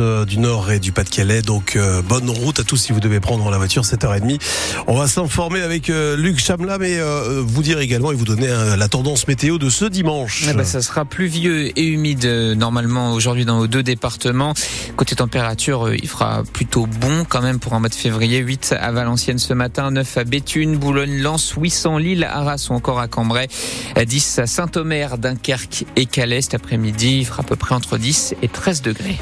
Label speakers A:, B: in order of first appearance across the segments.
A: Euh, du Nord et du Pas-de-Calais. Donc euh, bonne route à tous si vous devez prendre la voiture 7h30. On va s'informer avec euh, Luc Chamla, mais vous dire également et vous donner la tendance météo de ce dimanche.
B: Ben, ça sera pluvieux et humide normalement aujourd'hui dans nos deux départements. Côté température, il fera plutôt bon quand même pour un mois de février. 8 à Valenciennes ce matin, 9 à Béthune, Boulogne, Lens, 800 Lille, Arras ou encore à Cambrai, 10 à Saint-Omer, Dunkerque et Calais. Cet après-midi, il fera à peu près entre 10 et 13 degrés.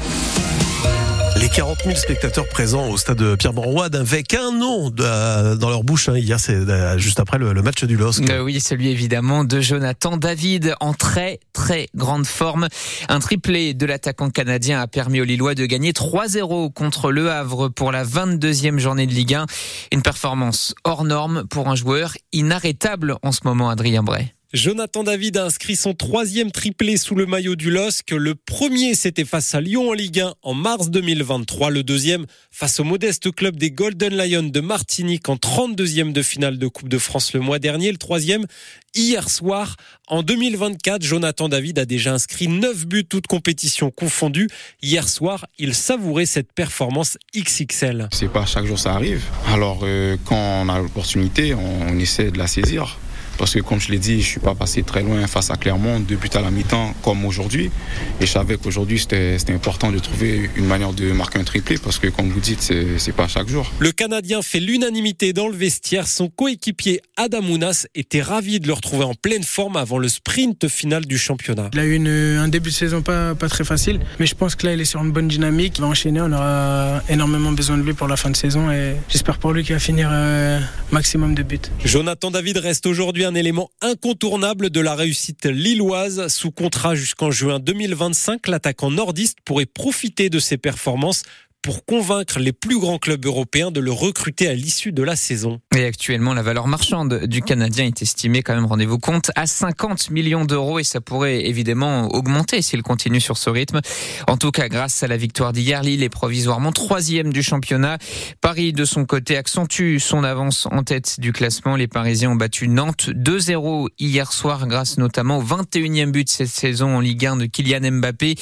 A: Les 40 000 spectateurs présents au stade Pierre-Mauroy avec un nom dans leur bouche hein, hier, c'est euh, juste après le, match du LOSC.
B: Euh, oui, celui évidemment de Jonathan David en très très grande forme. Un triplé de l'attaquant canadien a permis aux Lillois de gagner 3-0 contre Le Havre pour la 22e journée de Ligue 1. Une performance hors norme pour un joueur inarrêtable en ce moment, Adrien Bray.
C: Jonathan David a inscrit son troisième triplé sous le maillot du LOSC. Le premier, c'était face à Lyon en Ligue 1 en mars 2023. Le deuxième, face au modeste club des Golden Lions de Martinique en 32e de finale de Coupe de France le mois dernier. Le troisième, hier soir, en 2024, Jonathan David a déjà inscrit 9 buts, toutes compétitions confondues. Hier soir, il savourait cette performance XXL.
D: C'est pas chaque jour ça arrive. Alors, euh, quand on a l'opportunité, on essaie de la saisir. Parce que comme je l'ai dit, je suis pas passé très loin face à Clermont, deux buts à la mi-temps comme aujourd'hui. Et je savais qu'aujourd'hui c'était important de trouver une manière de marquer un triplé parce que comme vous dites, c'est pas chaque jour.
C: Le Canadien fait l'unanimité dans le vestiaire. Son coéquipier Adam Mounas était ravi de le retrouver en pleine forme avant le sprint final du championnat.
E: Il a eu un début de saison pas, pas très facile, mais je pense que là il est sur une bonne dynamique. Il va enchaîner, on aura énormément besoin de lui pour la fin de saison et j'espère pour lui qu'il va finir euh, maximum de buts.
C: Jonathan David reste aujourd'hui un élément incontournable de la réussite lilloise. Sous contrat jusqu'en juin 2025, l'attaquant nordiste pourrait profiter de ses performances pour convaincre les plus grands clubs européens de le recruter à l'issue de la saison.
B: Et actuellement, la valeur marchande du Canadien est estimée, quand même, rendez-vous compte, à 50 millions d'euros et ça pourrait évidemment augmenter s'il continue sur ce rythme. En tout cas, grâce à la victoire d'hier, Lille est provisoirement troisième du championnat. Paris, de son côté, accentue son avance en tête du classement. Les Parisiens ont battu Nantes 2-0 hier soir grâce notamment au 21e but de cette saison en Ligue 1 de Kylian Mbappé.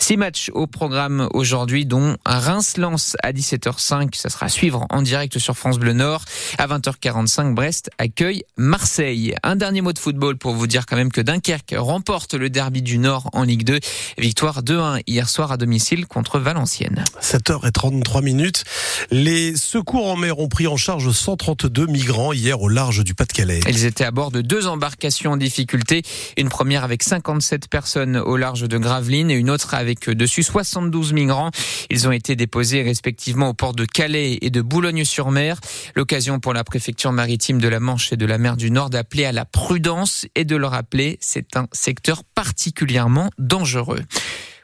B: Six matchs au programme aujourd'hui, dont un Reims lance à 17h05. Ça sera à suivre en direct sur France Bleu Nord. À 20h45, Brest accueille Marseille. Un dernier mot de football pour vous dire quand même que Dunkerque remporte le derby du Nord en Ligue 2. Victoire 2-1 hier soir à domicile contre Valenciennes.
A: 7h33 minutes. Les secours en mer ont pris en charge 132 migrants hier au large du Pas-de-Calais.
B: Ils étaient à bord de deux embarcations en difficulté. Une première avec 57 personnes au large de Gravelines et une autre avec dessus 72 migrants. Ils ont été déposés respectivement au port de Calais et de Boulogne-sur-Mer. L'occasion pour la préfecture maritime de la Manche et de la mer du Nord d'appeler à la prudence et de le rappeler, c'est un secteur particulièrement dangereux.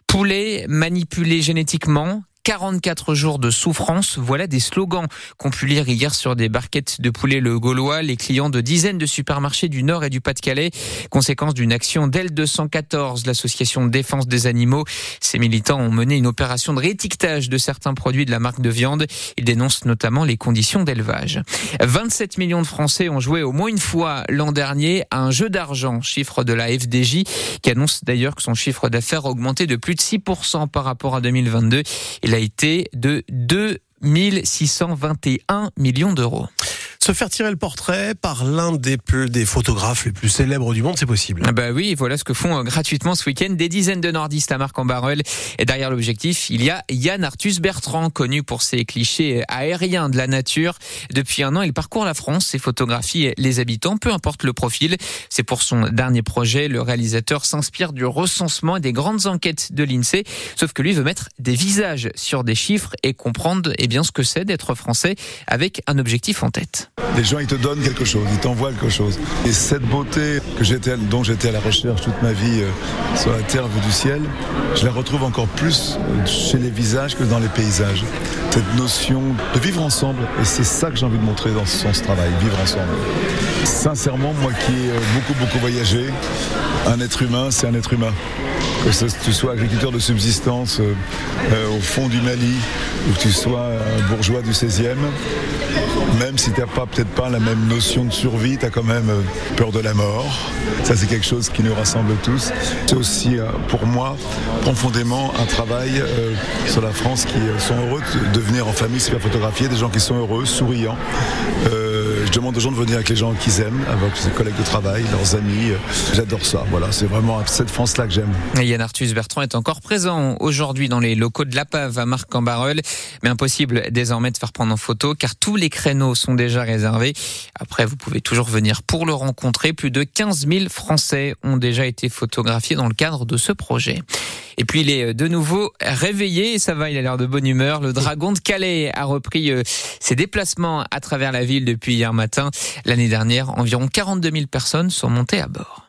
B: Poulet manipulé génétiquement, 44 jours de souffrance. Voilà des slogans qu'on pu lire hier sur des barquettes de poulet le Gaulois. Les clients de dizaines de supermarchés du Nord et du Pas-de-Calais, conséquence d'une action d'Aile 214, l'association de défense des animaux. Ces militants ont mené une opération de réétiquetage de certains produits de la marque de viande. Ils dénoncent notamment les conditions d'élevage. 27 millions de Français ont joué au moins une fois l'an dernier à un jeu d'argent, chiffre de la FDJ, qui annonce d'ailleurs que son chiffre d'affaires a augmenté de plus de 6% par rapport à 2022. Il a été de 2621 millions d'euros.
A: Se faire tirer le portrait par l'un des, des photographes les plus célèbres du monde, c'est possible.
B: Ah bah oui, voilà ce que font euh, gratuitement ce week-end des dizaines de nordistes à marc en barrel Et derrière l'objectif, il y a Yann Arthus Bertrand, connu pour ses clichés aériens de la nature. Depuis un an, il parcourt la France et photographie les habitants, peu importe le profil. C'est pour son dernier projet. Le réalisateur s'inspire du recensement et des grandes enquêtes de l'INSEE. Sauf que lui veut mettre des visages sur des chiffres et comprendre eh bien, ce que c'est d'être français avec un objectif en tête.
F: Les gens, ils te donnent quelque chose, ils t'envoient quelque chose. Et cette beauté que j'étais, dont j'étais à la recherche toute ma vie euh, sur la terre vue du ciel, je la retrouve encore plus euh, chez les visages que dans les paysages. Cette notion de vivre ensemble, et c'est ça que j'ai envie de montrer dans ce, travail, vivre ensemble. Sincèrement, moi qui ai euh, beaucoup, beaucoup voyagé, un être humain, c'est un être humain. Que tu sois agriculteur de subsistance au fond du Mali ou que tu sois bourgeois du 16e, même si tu n'as peut-être pas la même notion de survie, tu as quand même peur de la mort. Ça, c'est quelque chose qui nous rassemble tous. C'est aussi, pour moi, profondément un travail sur la France qui sont heureux de venir en famille se faire photographier, des gens qui sont heureux, souriants. Euh, je demande aux gens de venir avec les gens qu'ils aiment, avec ses collègues de travail, leurs amis. J'adore ça. Voilà, c'est vraiment cette France-là que j'aime.
B: Yann Arthus Bertrand est encore présent aujourd'hui dans les locaux de l'APAV à Marc-en-Barœul, mais impossible désormais de faire prendre en photo car tous les créneaux sont déjà réservés. Après, vous pouvez toujours venir pour le rencontrer. Plus de 15 000 Français ont déjà été photographiés dans le cadre de ce projet. Et puis il est de nouveau réveillé et ça va, il a l'air de bonne humeur. Le dragon de Calais a repris euh, ses déplacements à travers la ville depuis hier matin. L'année dernière, environ 42 000 personnes sont montées à bord.